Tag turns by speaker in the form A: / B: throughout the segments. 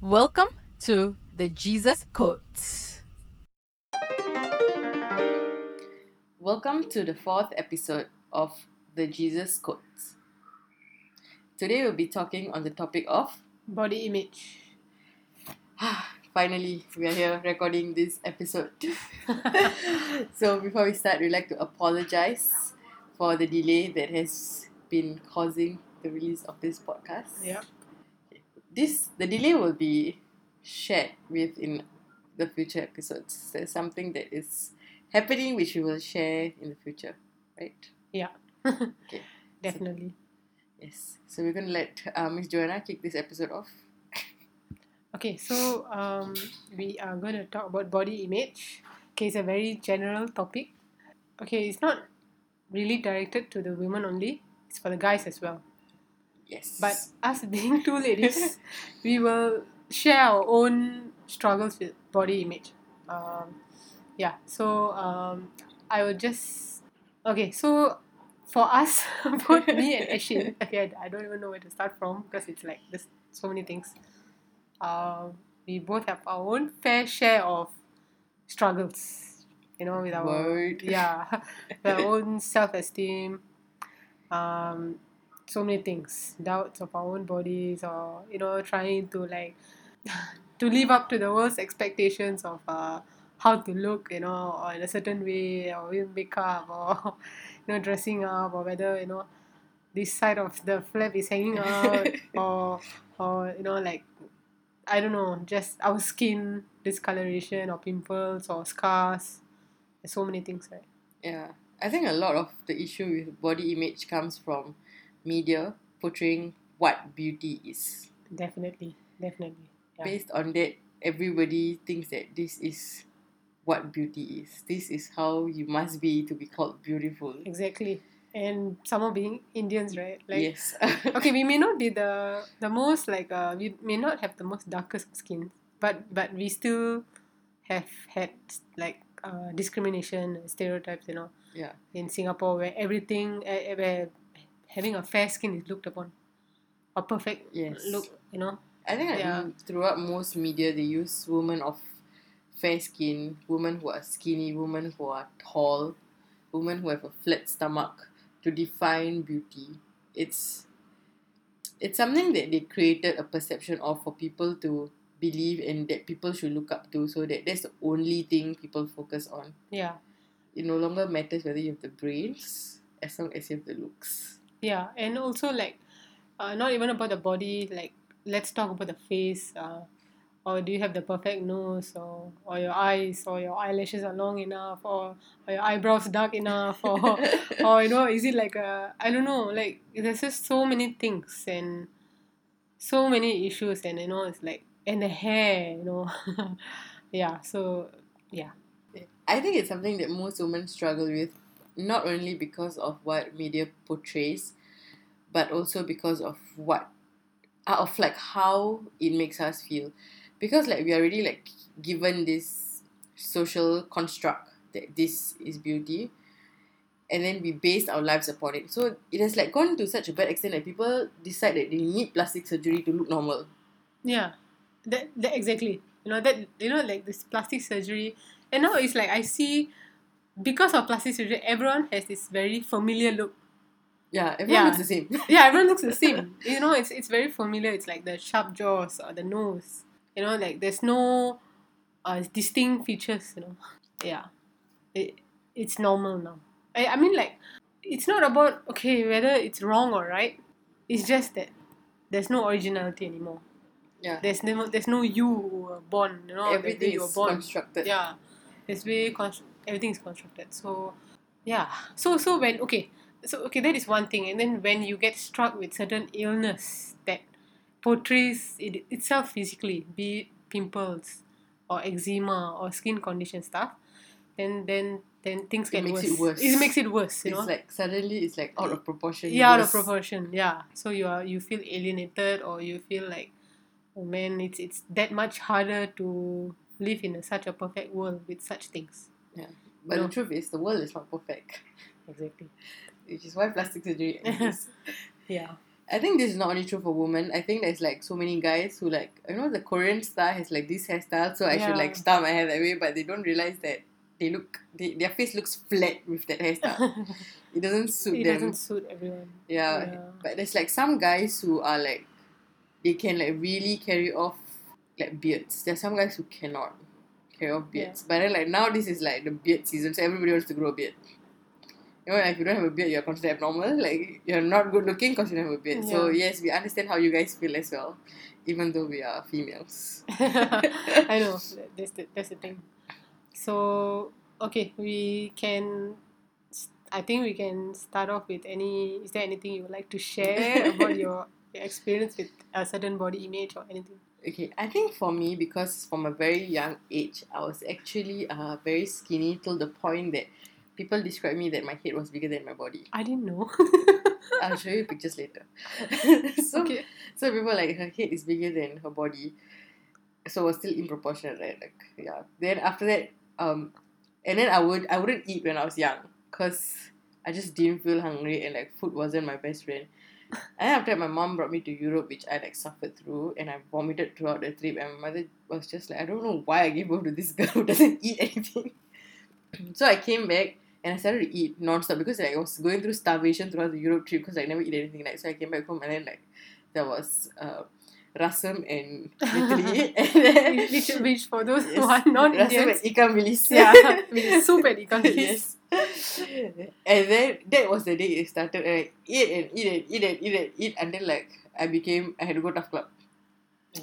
A: Welcome to the Jesus Quotes. Welcome to the fourth episode of the Jesus Quotes. Today we'll be talking on the topic of
B: Body image.
A: finally we are here recording this episode. so before we start, we'd like to apologize for the delay that has been causing the release of this podcast.
B: Yeah.
A: This the delay will be shared with in the future episodes. There's something that is happening which we will share in the future, right?
B: Yeah.
A: Okay.
B: Definitely.
A: Yes. So we're gonna let uh, Miss Joanna kick this episode off.
B: Okay, so um, we are going to talk about body image. Okay, it's a very general topic. Okay, it's not really directed to the women only. It's for the guys as well.
A: Yes.
B: But us being two ladies, we will share our own struggles with body image. Um, yeah, so um, I will just okay. So for us, both me and Ashin, okay, I don't even know where to start from because it's like there's so many things. Um, we both have our own fair share of struggles, you know, with our
A: Word.
B: yeah, our own self esteem. Um, so many things, doubts of our own bodies, or you know, trying to like to live up to the world's expectations of uh, how to look, you know, or in a certain way, or even makeup, or you know, dressing up, or whether you know this side of the flap is hanging out, or or you know, like I don't know, just our skin discoloration, or pimples, or scars. There's so many things, right?
A: Yeah, I think a lot of the issue with body image comes from media portraying what beauty is.
B: Definitely, definitely. Yeah.
A: Based on that, everybody thinks that this is what beauty is. This is how you must be to be called beautiful.
B: Exactly. And someone being Indians, right? Like
A: yes.
B: okay, we may not be the the most like uh we may not have the most darkest skin, but but we still have had like uh discrimination, stereotypes, you know,
A: yeah.
B: in Singapore where everything uh, where having a fair skin is looked upon. A perfect
A: Yes.
B: look, you know.
A: I think
B: Yeah.
A: throughout most media, they use women of fair skin, women who are skinny, women who are tall, women who have a flat stomach to define beauty. It's it's something that they created a perception of for people to believe and that people should look up to so that that's the only thing people focus on.
B: Yeah.
A: It no longer matters whether you have the brains as long as you have the looks.
B: Yeah, and also like, uh, not even about the body. Like, let's talk about the face. Uh, or do you have the perfect nose, or or your eyes, or your eyelashes are long enough, or, or your eyebrows dark enough, or or you know, is it like a I don't know. Like, there's just so many things and so many issues, and you know, it's like and the hair, you know, yeah. So yeah,
A: I think it's something that most women struggle with, not only because of what media portrays, but also because of what, uh, of like how it makes us feel, because like we are already like given this social construct that this is beauty, and then we based our lives upon it. So it has like gone to such a bad extent that people decide that they need plastic surgery to look normal.
B: Yeah, that, that exactly. You know that you know like this plastic surgery, and now it's like I see, because of plastic surgery, everyone has this very familiar look.
A: Yeah, everyone
B: Yeah.
A: looks the same.
B: Yeah, everyone looks the same. You know, it's it's very familiar. It's like the sharp jaws or the nose. You know, like there's no uh, distinct features. You know, yeah, it it's normal now. I I mean like, it's not about okay whether it's wrong or right. It's just that there's no originality anymore.
A: Yeah.
B: There's no there's no you who were born. You know,
A: Everything
B: you were born.
A: constructed.
B: Yeah, it's very con- everything is constructed. So yeah, so so when okay, so okay that is one thing, and then when you get struck with certain illness that portrays it itself physically, be it pimples or eczema or skin condition stuff, then then then things
A: It
B: get
A: makes
B: worse.
A: it worse.
B: It makes it worse. You
A: it's
B: know.
A: like suddenly it's like out of proportion.
B: yeah, out of proportion. Yeah. So you are you feel alienated or you feel like, oh man, it's it's that much harder to live in a, such a perfect world with such things.
A: But
B: No.
A: the truth is, the world is not perfect,
B: Exactly.
A: which is why plastic surgery exists.
B: Yeah.
A: I think this is not only true for women. I think there's like so many guys who like you know the Korean star has like this hairstyle, so I should like style my hair that way, but they don't realize that they look they, their face looks flat with that hairstyle. it doesn't suit
B: it
A: them.
B: doesn't suit everyone.
A: Yeah.
B: Yeah.
A: But there's like some guys who are like they can like really carry off like beards. There's some guys who cannot carry off
B: Yeah.
A: But then like now this is like the beard season, so everybody wants to grow a beard. You know, like, if you don't have a beard, you're considered abnormal. Like you're not good looking because you don't have a beard. So yes, we understand how you guys feel as well, even though we are females.
B: I know that's the that's the thing. So okay, we can. I think we can start off with any. Is there anything you would like to share about your, your experience with a certain body image or anything?
A: Okay, I think for me, because from a very young age, I was actually uh, very skinny till the point that people describe me that my head was bigger than my body.
B: I didn't know.
A: I'll show you pictures later. so,
B: okay.
A: so people like her head is bigger than her body, so it was still in proportion, right? Like yeah. Then after that, um, and then I would I wouldn't eat when I was young because I just didn't feel hungry and like food wasn't my best friend. And after that, my mom brought me to Europe, which I like suffered through, and I vomited throughout the trip. And my mother was just like, I don't know why I gave birth to this girl who doesn't eat anything. so I came back and I started to eat non-stop because like, I was going through starvation throughout the Europe trip because I never eat anything. Like so, I came back home and then like there was uh, rasam and Italy, and then
B: which, which for those who
A: Yes,
B: are non
A: rasam and ikan bilis.
B: yeah, soup and ikan bilis.
A: yes. and then that was the day it started. And I eat and eat and eat and eat and eat until like I became I had to go TAF club.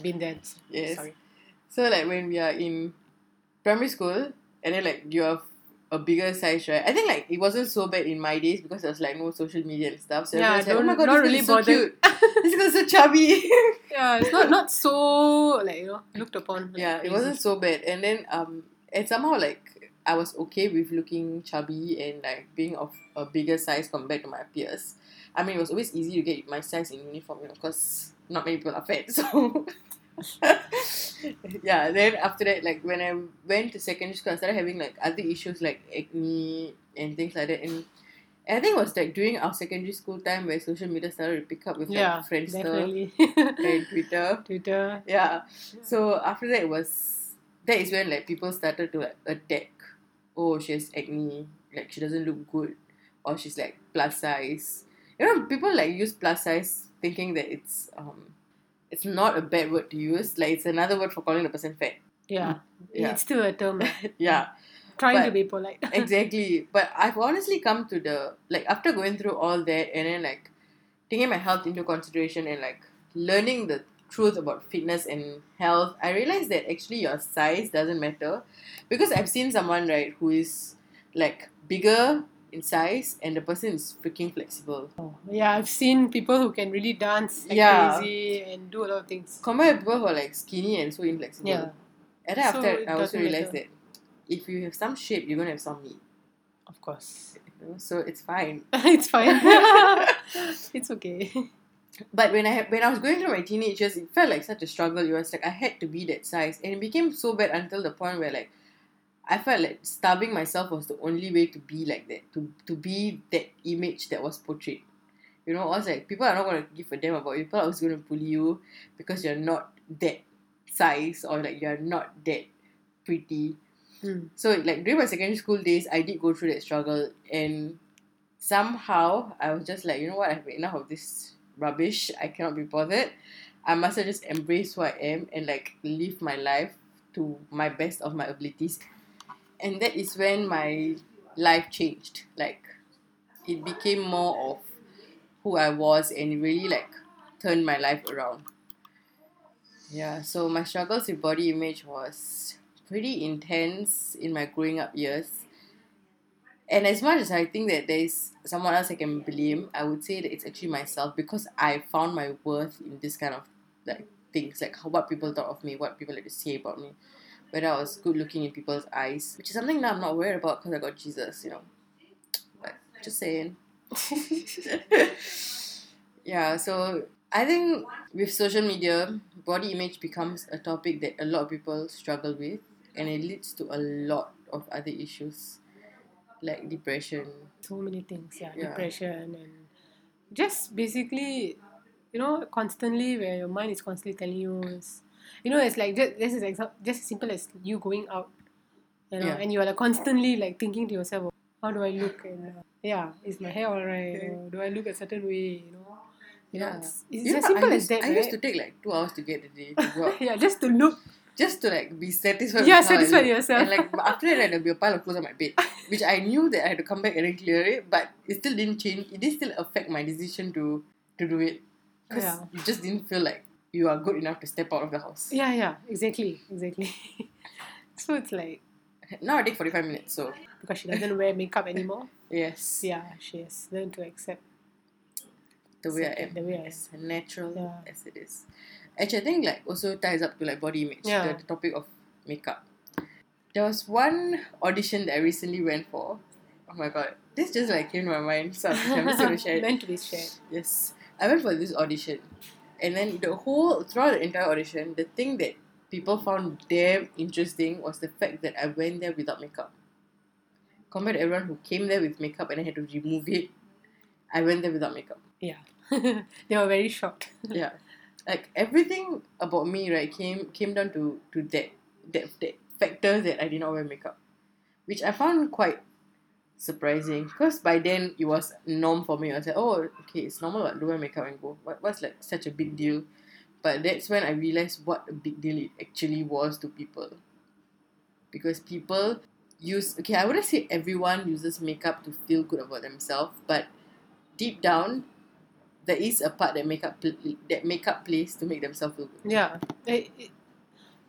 B: Been there.
A: Yes.
B: Sorry.
A: So like when we are in primary school and then like you have a bigger size, right? I think like it wasn't so bad in my days because there was like no social media and stuff. So
B: Yeah,
A: everyone's like, oh my god,
B: not
A: this
B: really
A: is so
B: bothered.
A: cute. this girl's so chubby.
B: Yeah, it's not not so like you know looked upon. like,
A: yeah, it
B: crazy.
A: wasn't so bad. And then um and somehow like I was okay with looking chubby and like being of a bigger size compared to my peers. I mean, it was always easy to get my size in uniform, you know, because not many people are fat. So yeah, then after that, like when I went to secondary school, I started having like other issues like acne and things like that. And I think it was like during our secondary school time where social media started to pick up with like
B: Yeah,
A: Friendster and Twitter.
B: Twitter.
A: Yeah. So after that it was that is when like people started to like attack. Oh, she has acne. Like she doesn't look good, or she's like plus size. You know, people like use plus size thinking that it's um, it's not a bad word to use. Like it's another word for calling the person fat.
B: Yeah. Mm.
A: Yeah.
B: It's still a term.
A: Yeah,
B: Trying to be polite.
A: exactly. But I've honestly come to the like after going through all that and then like taking my health into consideration and like learning the truth about fitness and health, I realized that actually your size doesn't matter because I've seen someone right who is like bigger in size and the person is freaking flexible.
B: Oh, yeah, I've seen people who can really dance like
A: Yeah.
B: crazy and do a lot of things.
A: Compared to people who are like skinny and so inflexible.
B: Yeah.
A: And then
B: So
A: after I also realized
B: matter.
A: that if you have some shape, you're gonna have some meat.
B: Of course.
A: So it's fine.
B: it's fine. it's okay.
A: But when I had, when I was going through my teenage years, it felt like such a struggle. It was like I had to be that size, and it became so bad until the point where like I felt like starving myself was the only way to be like that, to to be that image that was portrayed. You know, I was like, people are not gonna give a damn about you. People are always gonna bully you because you're not that size or like you're not that pretty.
B: Hmm.
A: So like during my secondary school days, I did go through that struggle, and somehow I was just like, you know what, I've had enough of this rubbish. I cannot be bothered. I must have just embrace who I am and like live my life to my best of my abilities. And that is when my life changed. Like it became more of who I was and really like turned my life around. Yeah, so my struggles with body image was pretty intense in my growing up years. And as much as I think that there is someone else I can blame, I would say that it's actually myself because I found my worth in this kind of like things, like how, what people thought of me, what people like to say about me, whether I was good looking in people's eyes, which is something that I'm not worried about because I got Jesus, you know. But just saying. yeah, so I think with social media, body image becomes a topic that a lot of people struggle with, and it leads to a lot of other issues like depression.
B: so many things. Yeah,
A: Yeah.
B: depression and just basically you know, constantly where your mind is constantly telling you, you know, it's like just this is exa- just as simple as you going out, you know,
A: Yeah.
B: and you are like constantly like thinking to yourself, how do I look? And uh, yeah, is my hair alright? Or do I look a certain way? You know,
A: Yeah.
B: it's, it's
A: You
B: as
A: know,
B: simple
A: I
B: as that,
A: I
B: right?
A: used to take like two hours to get ready to go out,
B: yeah, just to look.
A: just to like be satisfied.
B: Yeah,
A: with how I
B: satisfy
A: look.
B: yourself.
A: And like after that, like, there'll be a pile of clothes on my bed, which I knew that I had to come back and then clear it, but it still didn't change. It did still affect my decision to to do it because
B: Yeah.
A: you just didn't feel like you are good enough to step out of the house.
B: Yeah, yeah, exactly, exactly. so it's like
A: Now I take forty five minutes, so
B: because she doesn't wear makeup anymore.
A: yes,
B: Yeah, she has learned to accept.
A: the way I
B: accept
A: am,
B: The way I am.
A: as natural
B: Yeah.
A: as it is. Actually, I think like also ties up to like body image,
B: Yeah.
A: the, the topic of makeup. There was one audition that I recently went for. Oh my god, this just like came to my mind, so I'm just gonna share it.
B: Meant to be shared.
A: Yes, I went for this audition, and then the whole throughout the entire audition, the thing that people found damn interesting was the fact that I went there without makeup. Compared to everyone who came there with makeup and I had to remove it, I went there without makeup.
B: Yeah. they were very shocked.
A: yeah like everything about me right came came down to to that that, that factor that i did not wear makeup which i found quite surprising. Because by then it was norm for me. I was like oh okay it's normal what, to wear makeup and go. What, what's like such a big deal? But that's when i realized what a big deal it actually was to people. Because people use okay i wouldn't say everyone uses makeup to feel good about themselves but deep down there is a part that makeup that makeup plays to make themselves feel good.
B: Yeah. It, it,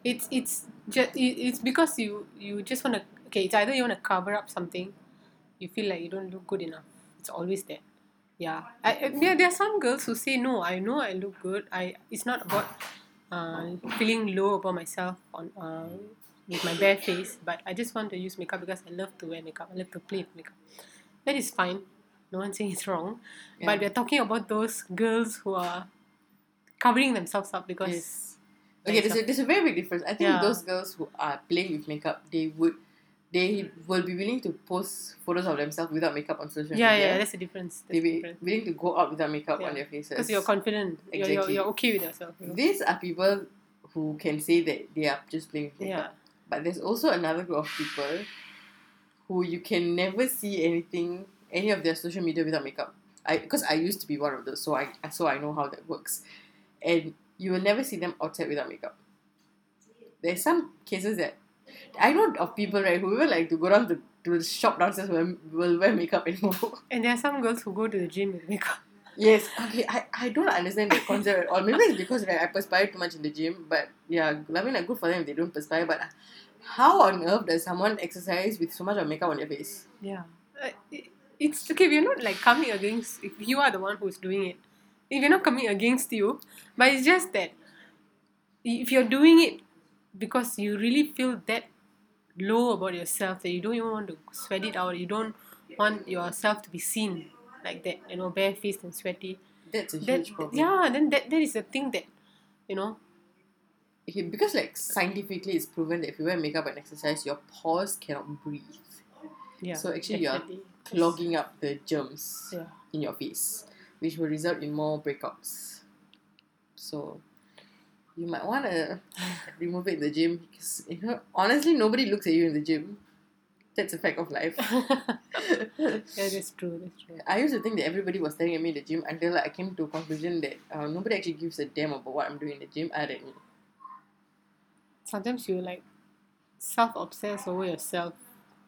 B: it's it's just it, it's because you you just want to okay it's either you want to cover up something you feel like you don't look good enough it's always that yeah I, there, there are some girls who say no I know I look good I it's not about uh, feeling low about myself on uh, with my bare face but I just want to use makeup because I love to wear makeup I love to play with makeup that is fine no one saying it's wrong
A: Yeah.
B: but we're talking about those girls who are covering themselves up because
A: Yes. Okay, there's a, there's a very big difference. I think
B: Yeah.
A: those girls who are playing with makeup, they would, they will be willing to post photos of themselves without makeup on social
B: yeah,
A: media.
B: yeah, yeah, that's the difference.
A: they
B: That's
A: be
B: difference.
A: willing to go out without makeup
B: Yeah.
A: on their faces.
B: Because you're confident. You're, you're, you're okay with yourself. you know?
A: These are people who can say that they are just playing with makeup. Yeah. But there's also another group of people who you can never see anything, any of their social media without makeup. I because I used to be one of those, so I so I know how that works. And you will never see them outside without makeup. There's some cases that I know of people right who even like to go down to, to the shop downstairs will, will wear makeup and go.
B: And there are some girls who go to the gym with makeup.
A: Yes, okay. I, I don't understand the concept at all. Maybe it's because like, I perspire too much in the gym, but yeah, I mean, like, good for them if they don't perspire. But how on earth does someone exercise with so much of makeup on their face?
B: Yeah. Uh, it, it's okay. We're not like coming against. If you are the one who's doing it, if you're not coming against you, but it's just that if you're doing it because you really feel that low about yourself that you don't even want to sweat it out, you don't want yourself to be seen like that, you know, barefaced and sweaty.
A: That's a
B: That
A: huge problem.
B: yeah, then that that is the thing that you know
A: Okay, because like scientifically it's proven that if you wear makeup and exercise, your pores cannot breathe,
B: yeah.
A: So actually you are clogging up the germs
B: Yeah.
A: in your face, which will result in more breakouts. So you might want to remove it in the gym because you know honestly nobody looks at you in the gym. That's a fact of life.
B: yeah, that's true. That's true.
A: I used to think that everybody was staring at me in the gym until I came to a conclusion that uh, nobody actually gives a damn about what I'm doing in the gym other than me.
B: Sometimes you like self obsess over yourself,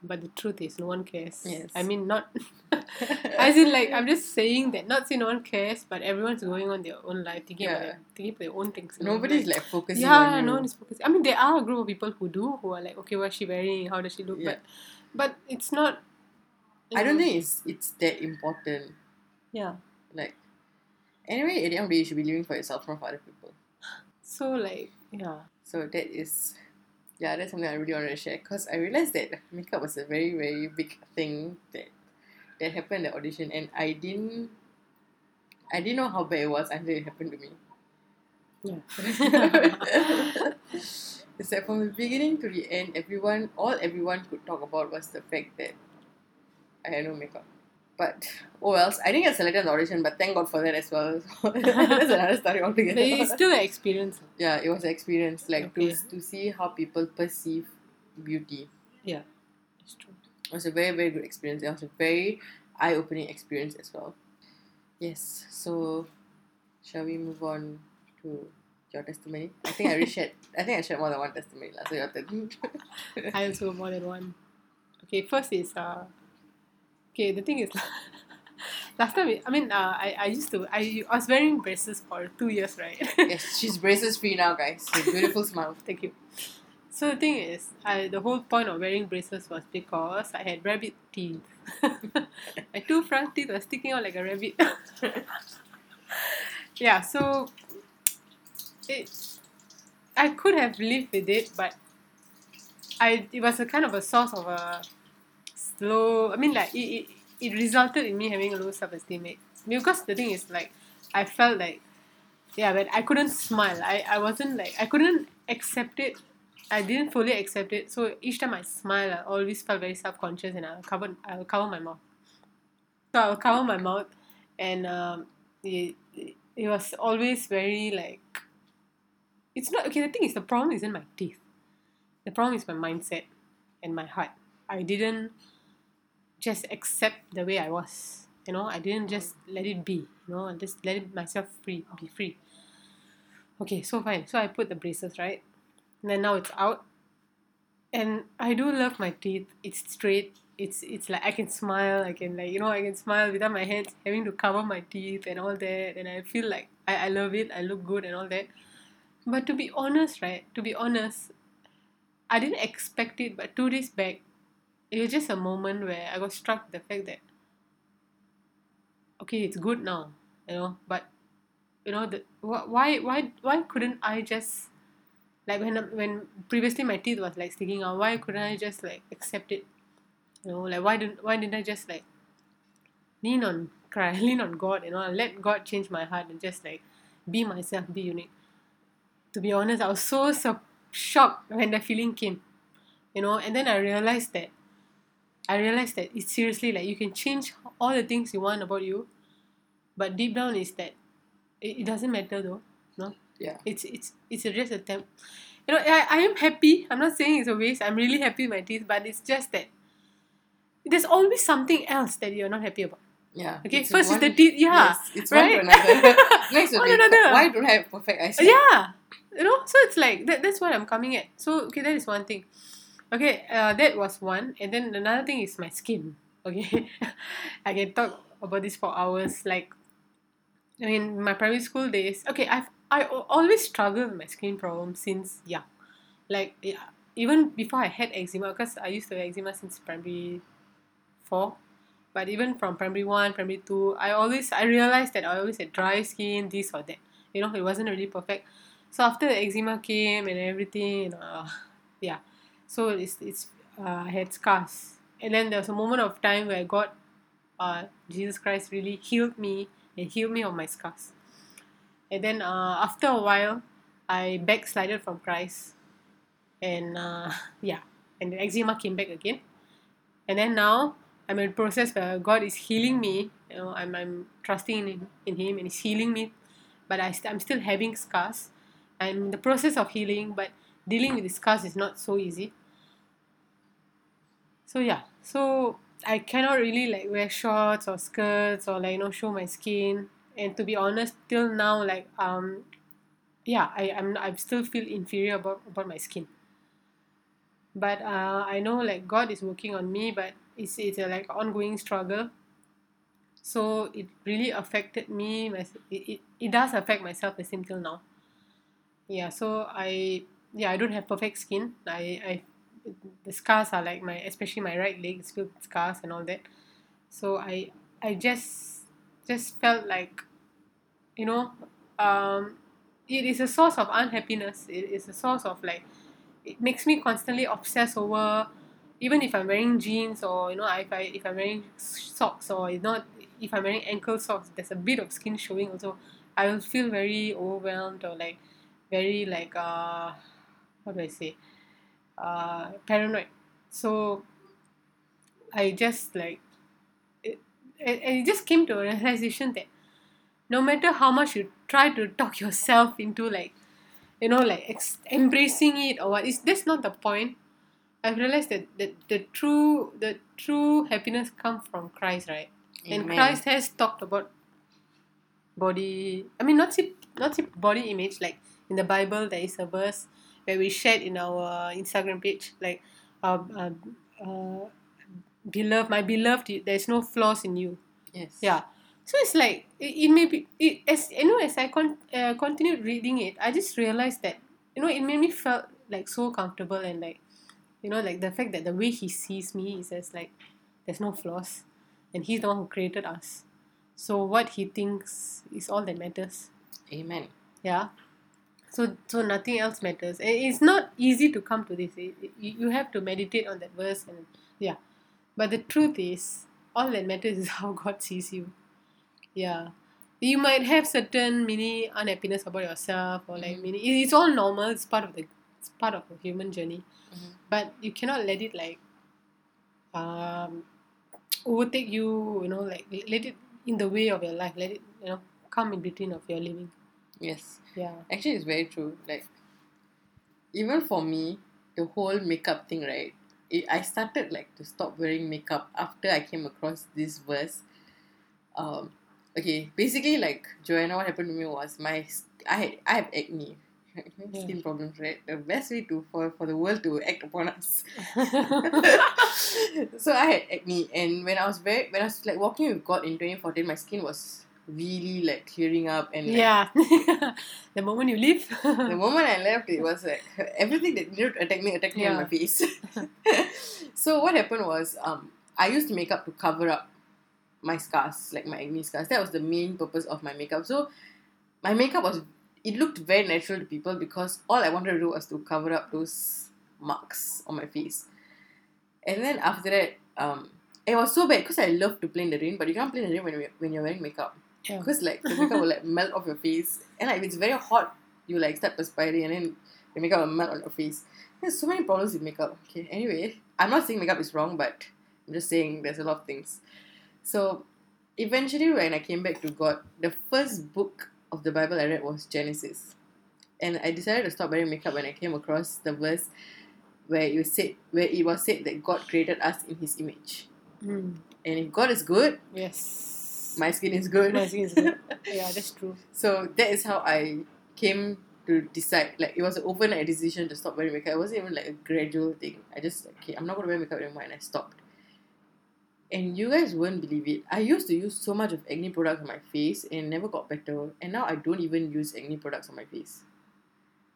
B: but the truth is no one cares.
A: Yes.
B: I mean, not as in like I'm just saying that not saying no one cares, but everyone's going on their own life, thinking about
A: Yeah.
B: their, thinking about their own things.
A: Nobody's like focusing
B: yeah,
A: on you.
B: no one is focusing. I mean, there are a group of people who do who are like, okay, what's she wearing? How does she look?
A: Yeah.
B: But but it's not.
A: I don't think it's it's that important.
B: Yeah.
A: Like anyway, at the end of the day, you should be living for yourself, not for other people.
B: So like yeah.
A: So that is, yeah, that's something I really wanted to share because I realized that makeup was a very very big thing that that happened at the audition, and I didn't, I didn't know how bad it was until it happened to me.
B: Yeah.
A: it's like from the beginning to the end, everyone, all everyone could talk about was the fact that I had no makeup. But oh else I didn't get selected in the audition but thank God for that as well that's another story
B: But
A: altogether
B: it's still an experience.
A: yeah it was an experience like
B: Okay.
A: to, to see how people perceive beauty
B: Yeah, it's true.
A: it was a very very good experience it was a very eye-opening experience as well yes so shall we move on to your testimony I think I already shared I think I shared more than one testimony lah, so your turn
B: I also have more than one. Okay, first is uh, okay. The thing is, last time I mean uh, I I used to I, I was wearing braces for two years, right?
A: yes she's braces free now guys with beautiful smile
B: Thank you. So the thing is, I the whole point of wearing braces was because I had rabbit teeth. My two front teeth were sticking out like a rabbit. yeah, so it I could have lived with it, but I it was a kind of a source of a slow. I mean, like it it, it resulted in me having a low self esteem. Because the thing is, like I felt like yeah, but I couldn't smile. I I wasn't like I couldn't accept it. I didn't fully accept it. So each time I smile, I always felt very self conscious, and I'll cover I'll cover my mouth. So I'll cover my mouth, and um, it it was always very like. It's not okay. The thing is, the problem isn't my teeth. The problem is my mindset and my heart. I didn't just accept the way I was. You know, I didn't just let it be. You know, I just let myself free, be free. Okay, so fine. So I put the braces right, and then now it's out. And I do love my teeth. It's straight. It's it's like I can smile. I can like you know I can smile without my hands having to cover my teeth and all that. And I feel like I, I love it. I look good and all that. But to be honest, right? To be honest, I didn't expect it. But two days back, it was just a moment where I got struck the fact that okay, it's good now, you know. But you know, the wh- why why why couldn't I just like when when previously my teeth was like sticking out? Why couldn't I just like accept it? You know, like why didn't why didn't I just like lean on cry lean on God? You know, let God change my heart and just like be myself, be unique. To be honest, I was so shocked when the feeling came, you know, and then I realized that I realized that it's seriously like you can change all the things you want about you, but deep down is that it, it doesn't matter though. No,
A: Yeah.
B: it's it's it's just a temp. You know, I, I am happy. I'm not saying it's a waste. I'm really happy with my teeth, but it's just that there's always something else that you're not happy about.
A: Yeah.
B: Okay,
A: It's
B: first is the teeth. Yeah,
A: Yes, it's
B: right?
A: one to another. Next
B: One another.
A: why don't I have perfect eyesight?
B: yeah you know so it's like that, that's what i'm coming at so okay that is one thing okay uh, that was one. And then another thing is my skin. Okay. I can talk about this for hours. Like i mean my primary school days okay i've i always struggled with my skin problem since young. Like yeah, even before i had eczema because i used to have eczema since primary four. But even from primary one primary two i always i realized that i always had dry skin this or that. You know it wasn't really perfect. So after the eczema came and everything uh, yeah so it's it's uh, I had scars. And then there was a moment of time where God uh, Jesus Christ really healed me and healed me of my scars. And then uh, after a while I backslided from Christ. And uh, yeah and the eczema came back again. And then now I'm in a process where God is healing me. You know I'm, I'm trusting in, in him and he's healing me. But I st- I'm still having scars. I'm in the process of healing but dealing with scars is not so easy. So yeah. So I cannot really like wear shorts or skirts or like you know show my skin. And to be honest till now like um yeah I I'm I still feel inferior about about my skin. But uh, I know like God is working on me but it's it's a like ongoing struggle. So it really affected me my, it, it, it does affect my self-esteem till now. Yeah so I yeah I don't have perfect skin. I I the scars are like my especially my right leg is filled with scars and all that. So I I just just felt like you know um it is a source of unhappiness. It is a source of like it makes me constantly obsess over even if I'm wearing jeans or you know if I if I'm wearing socks or know if I'm wearing ankle socks there's a bit of skin showing also. I will feel very overwhelmed or like very like uh how do I say? Uh paranoid. So I just like it, and, it just came to a realization that no matter how much you try to talk yourself into like you know like ex- embracing it or what is that's not the point. I've realized that the, the true the true happiness comes from christ right? And christ has talked about body i mean not see not see body image like in the bible there is a verse where we shared in our instagram page like um, um, uh, beloved my beloved there's no flaws in you.
A: Yes.
B: yeah. So it's like it, it may be it, as you know as i con- uh, continued reading it i just realized that you know it made me felt like so comfortable and like you know like the fact that the way he sees me is as like there's no flaws and he's the one who created us. So what he thinks is all that matters.
A: Amen.
B: yeah so so nothing else matters. And it's not easy to come to this. It- it- you have to meditate on that verse and yeah. But the truth is all that matters is how god sees you. Yeah. You might have certain mini unhappiness about yourself or like
A: Mhm.
B: mini it- it's all normal. It's part of the it's part of the human journey.
A: Mhm.
B: but you cannot let it like um overtake you you know like let it in the way of your life. Let it you know come in between of your living
A: Yes.
B: yeah
A: Actually, it's very true. Like, even for me, the whole makeup thing, right? It, I started like to stop wearing makeup after I came across this verse. Um, okay, basically, like Joanna, what happened to me was my I had, I have acne, skin problems, right? The best way to for for the world to act upon us. so I had acne, and when I was very when I was like walking with God in 2014, my skin was really like clearing up and like,
B: yeah the moment you leave
A: the moment I left, it was like everything that needed attack me attacked me on my face. so what happened was, um, I used makeup to cover up my scars, like my acne scars. That was the main purpose of my makeup. So my makeup was it looked very natural to people because all I wanted to do was to cover up those marks on my face. And then after that, um, it was so bad because I love to play in the rain, but you can't play in the rain when you're, when you're wearing makeup
B: yeah.
A: because like the makeup will like melt off your face. And like if it's very hot you like start perspiring and then the makeup will melt on your face. There's so many problems with makeup. Okay anyway i'm not saying makeup is wrong but i'm just saying there's a lot of things. So eventually when i came back to god the first book of the bible i read was genesis. And i decided to stop wearing makeup when i came across the verse where you said where it was said that god created us in his image.
B: Mm.
A: and if god is good
B: yes
A: my skin is good
B: My skin is good. yeah that's true
A: So that is how I came to decide. Like it was an overnight decision to stop wearing makeup. It wasn't even like a gradual thing. I just okay, I'm not gonna wear makeup anymore, and I stopped. And you guys won't believe it. I used to use so much of acne products on my face and never got better. And now I don't even use acne products on my face.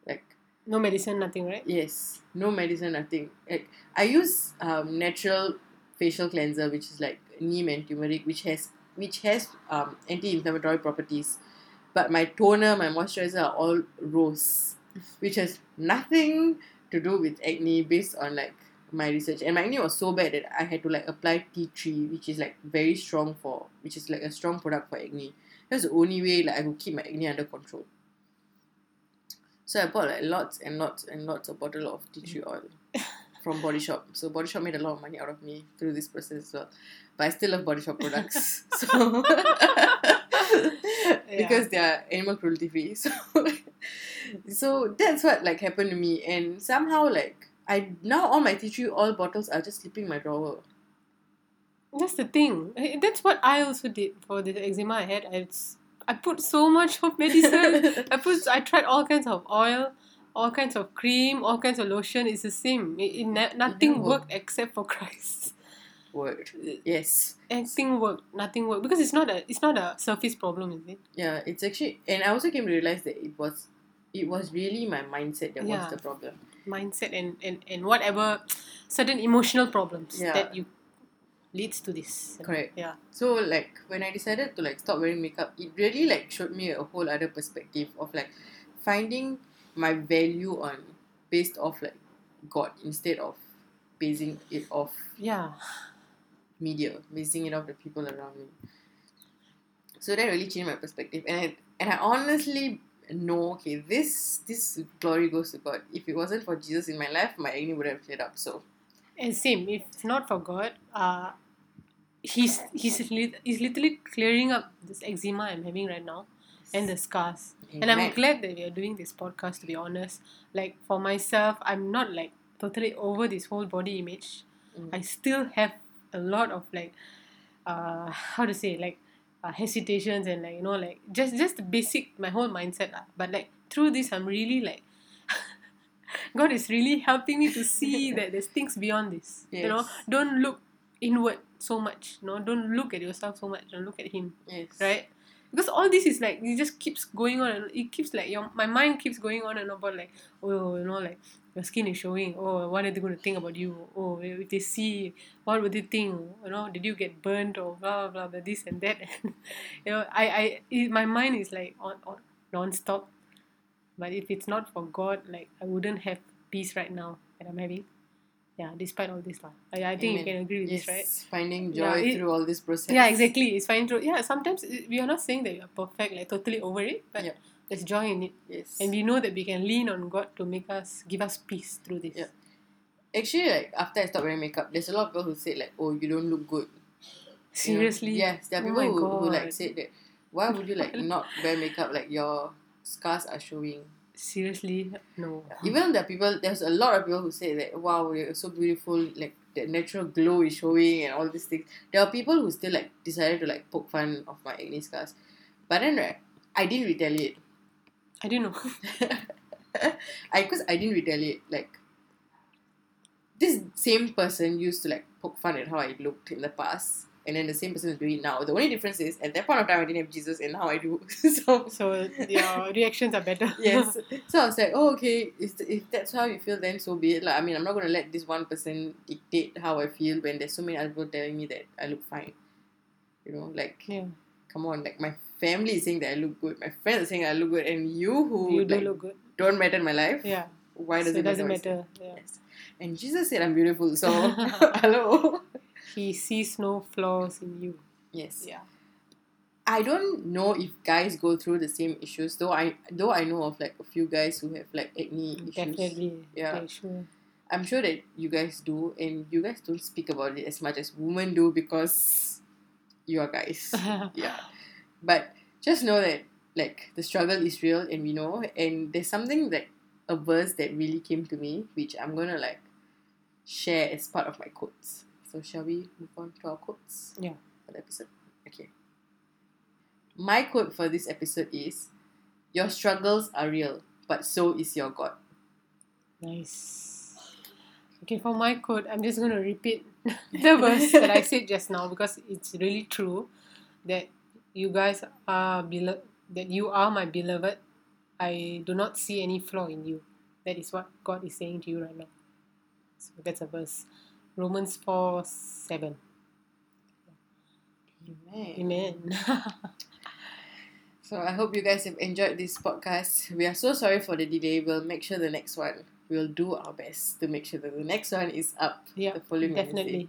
A: Like
B: no medicine nothing right
A: yes, no medicine, nothing. Like I use um, natural facial cleanser, which is like neem and turmeric, which has which has um, anti-inflammatory properties. But my toner, my moisturizer are all rose, which has nothing to do with acne based on like my research. And my acne was so bad that I had to like apply tea tree, which is like very strong for, which is like a strong product for acne. That's the only way like I could keep my acne under control. So I bought like lots and lots and lots of bottle of tea tree oil from Body Shop. So Body Shop made a lot of money out of me through this process as well. But I still love Body Shop products. so because they are animal cruelty free. So so that's what like happened to me. And somehow like I now all my tea tree oil bottles are just sleeping my drawer.
B: That's the thing. Eh, That's what I also did for the eczema I had. I, I put so much of medicine. I put. I tried all kinds of oil, all kinds of cream, all kinds of lotion. It's the same. It, it ne- nothing
A: No.
B: worked except for Christ.
A: Word. Yes.
B: Everything worked. Nothing worked because it's not a. It's not a surface problem, is it?
A: Yeah, it's actually and I also came to realize that it was it was really my mindset that
B: Yeah.
A: was the problem.
B: Mindset and and and whatever certain emotional problems
A: Yeah.
B: that you leads to this.
A: Correct.
B: Yeah.
A: So like when I decided to like stop wearing makeup, it really like showed me a whole other perspective of like finding my value on based off like God instead of basing it off
B: Yeah.
A: media, basing it off the people around me. So that really changed my perspective, and I, and I honestly know okay this this glory goes to God. If it wasn't for Jesus in my life, my acne would have cleared up. So
B: And same, if it's not for God, uh, he's he's lit- he's literally clearing up this eczema I'm having right now and the scars. And I'm glad that we are doing this podcast to be honest. Like for myself, I'm not like totally over this whole body image.
A: Mm.
B: I still have a lot of like uh how to say like uh, hesitations and like you know like just just the basic my whole mindset lah. but like through this I'm really like God is really helping me to see that there's things beyond this. You know, don't look inward so much. No, don't look at yourself so much. Don't look at him
A: Yes.
B: right? Because all this is like it just keeps going on and it keeps like your my mind keeps going on and about like oh you know like your skin is showing. Oh what are they going to think about you? Oh if they see what would they think? You know did you get burnt or blah blah blah this and that. You know I I it, my mind is like on on non-stop. But if it's not for God like I wouldn't have peace right now that I'm having yeah despite all this lah I, I think you can agree with
A: Yes.
B: this right
A: Finding
B: Yeah,
A: joy
B: it-
A: through all this process.
B: yeah, exactly. It's fine. To, yeah, sometimes it- we are not saying that we are perfect, like totally over it, but
A: Yep.
B: there's joy in it,
A: Yes.
B: and we know that we can lean on God to make us give us peace through this.
A: Yeah. Actually, like after I stopped wearing makeup, there's a lot of people who say like, "Oh, you don't look good." You know?
B: Seriously.
A: Yes, there are
B: Oh
A: people
B: my
A: who, who like said that. Why would you like not wear makeup? Like your scars are showing.
B: Seriously, no.
A: Even are people. There's a lot of people who say that. Wow, you're so beautiful. Like the natural glow is showing and all these things. There are people who still like decided to like poke fun of my acne scars, but then right, I didn't retaliate.
B: I didn't know.
A: I because I didn't retaliate. Like this same person used to like poke fun at how I looked in the past, and then the same person is doing it now. The only difference is at that point of time I didn't have Jesus, and now I do. so
B: so your reactions are better.
A: yes, so I was like, oh okay, if, if that's how you feel, then so be it. Like I mean, I'm not gonna let this one person dictate how I feel when there's so many other people telling me that I look fine. You know, like
B: yeah.
A: come on, like my family is saying that I look good, my friends are saying I look good, and you who
B: You do
A: like,
B: look good.
A: don't matter in my life,
B: Yeah.
A: why does
B: so
A: it
B: it doesn't
A: matter?
B: matter. Yeah.
A: Yes. And Jesus said I'm beautiful, so hello.
B: He sees no flaws in you.
A: Yes.
B: Yeah.
A: I don't know if guys go through the same issues, though I though I know of like a few guys who have like acne issues.
B: Definitely.
A: Yeah.
B: Yeah, sure.
A: I'm sure that you guys do, and you guys don't speak about it as much as women do because you are guys. yeah. But just know that like the struggle is real and we know and there's something like a verse that really came to me which I'm gonna like share as part of my quotes. So shall we move on to our quotes?
B: Yeah.
A: For the episode. Okay. My quote for this episode is Your struggles are real, but so is your God.
B: Nice. Okay, for my quote, I'm just going to repeat the verse that I said just now because it's really true that you guys are beloved, that you are my beloved. I do not see any flaw in you. That is what God is saying to you right now. So that's a verse. Romans 4 7.
A: Amen.
B: Amen.
A: So I hope you guys have enjoyed this podcast. We are so sorry for the delay. We'll make sure the next one we'll do our best to make sure that the next one is up
B: yeah, definitely.
A: Wednesday.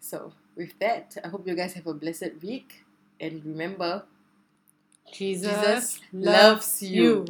A: So with that, I hope you guys have a blessed week and remember
B: Jesus,
A: Jesus
B: loves
A: loves you.
B: you.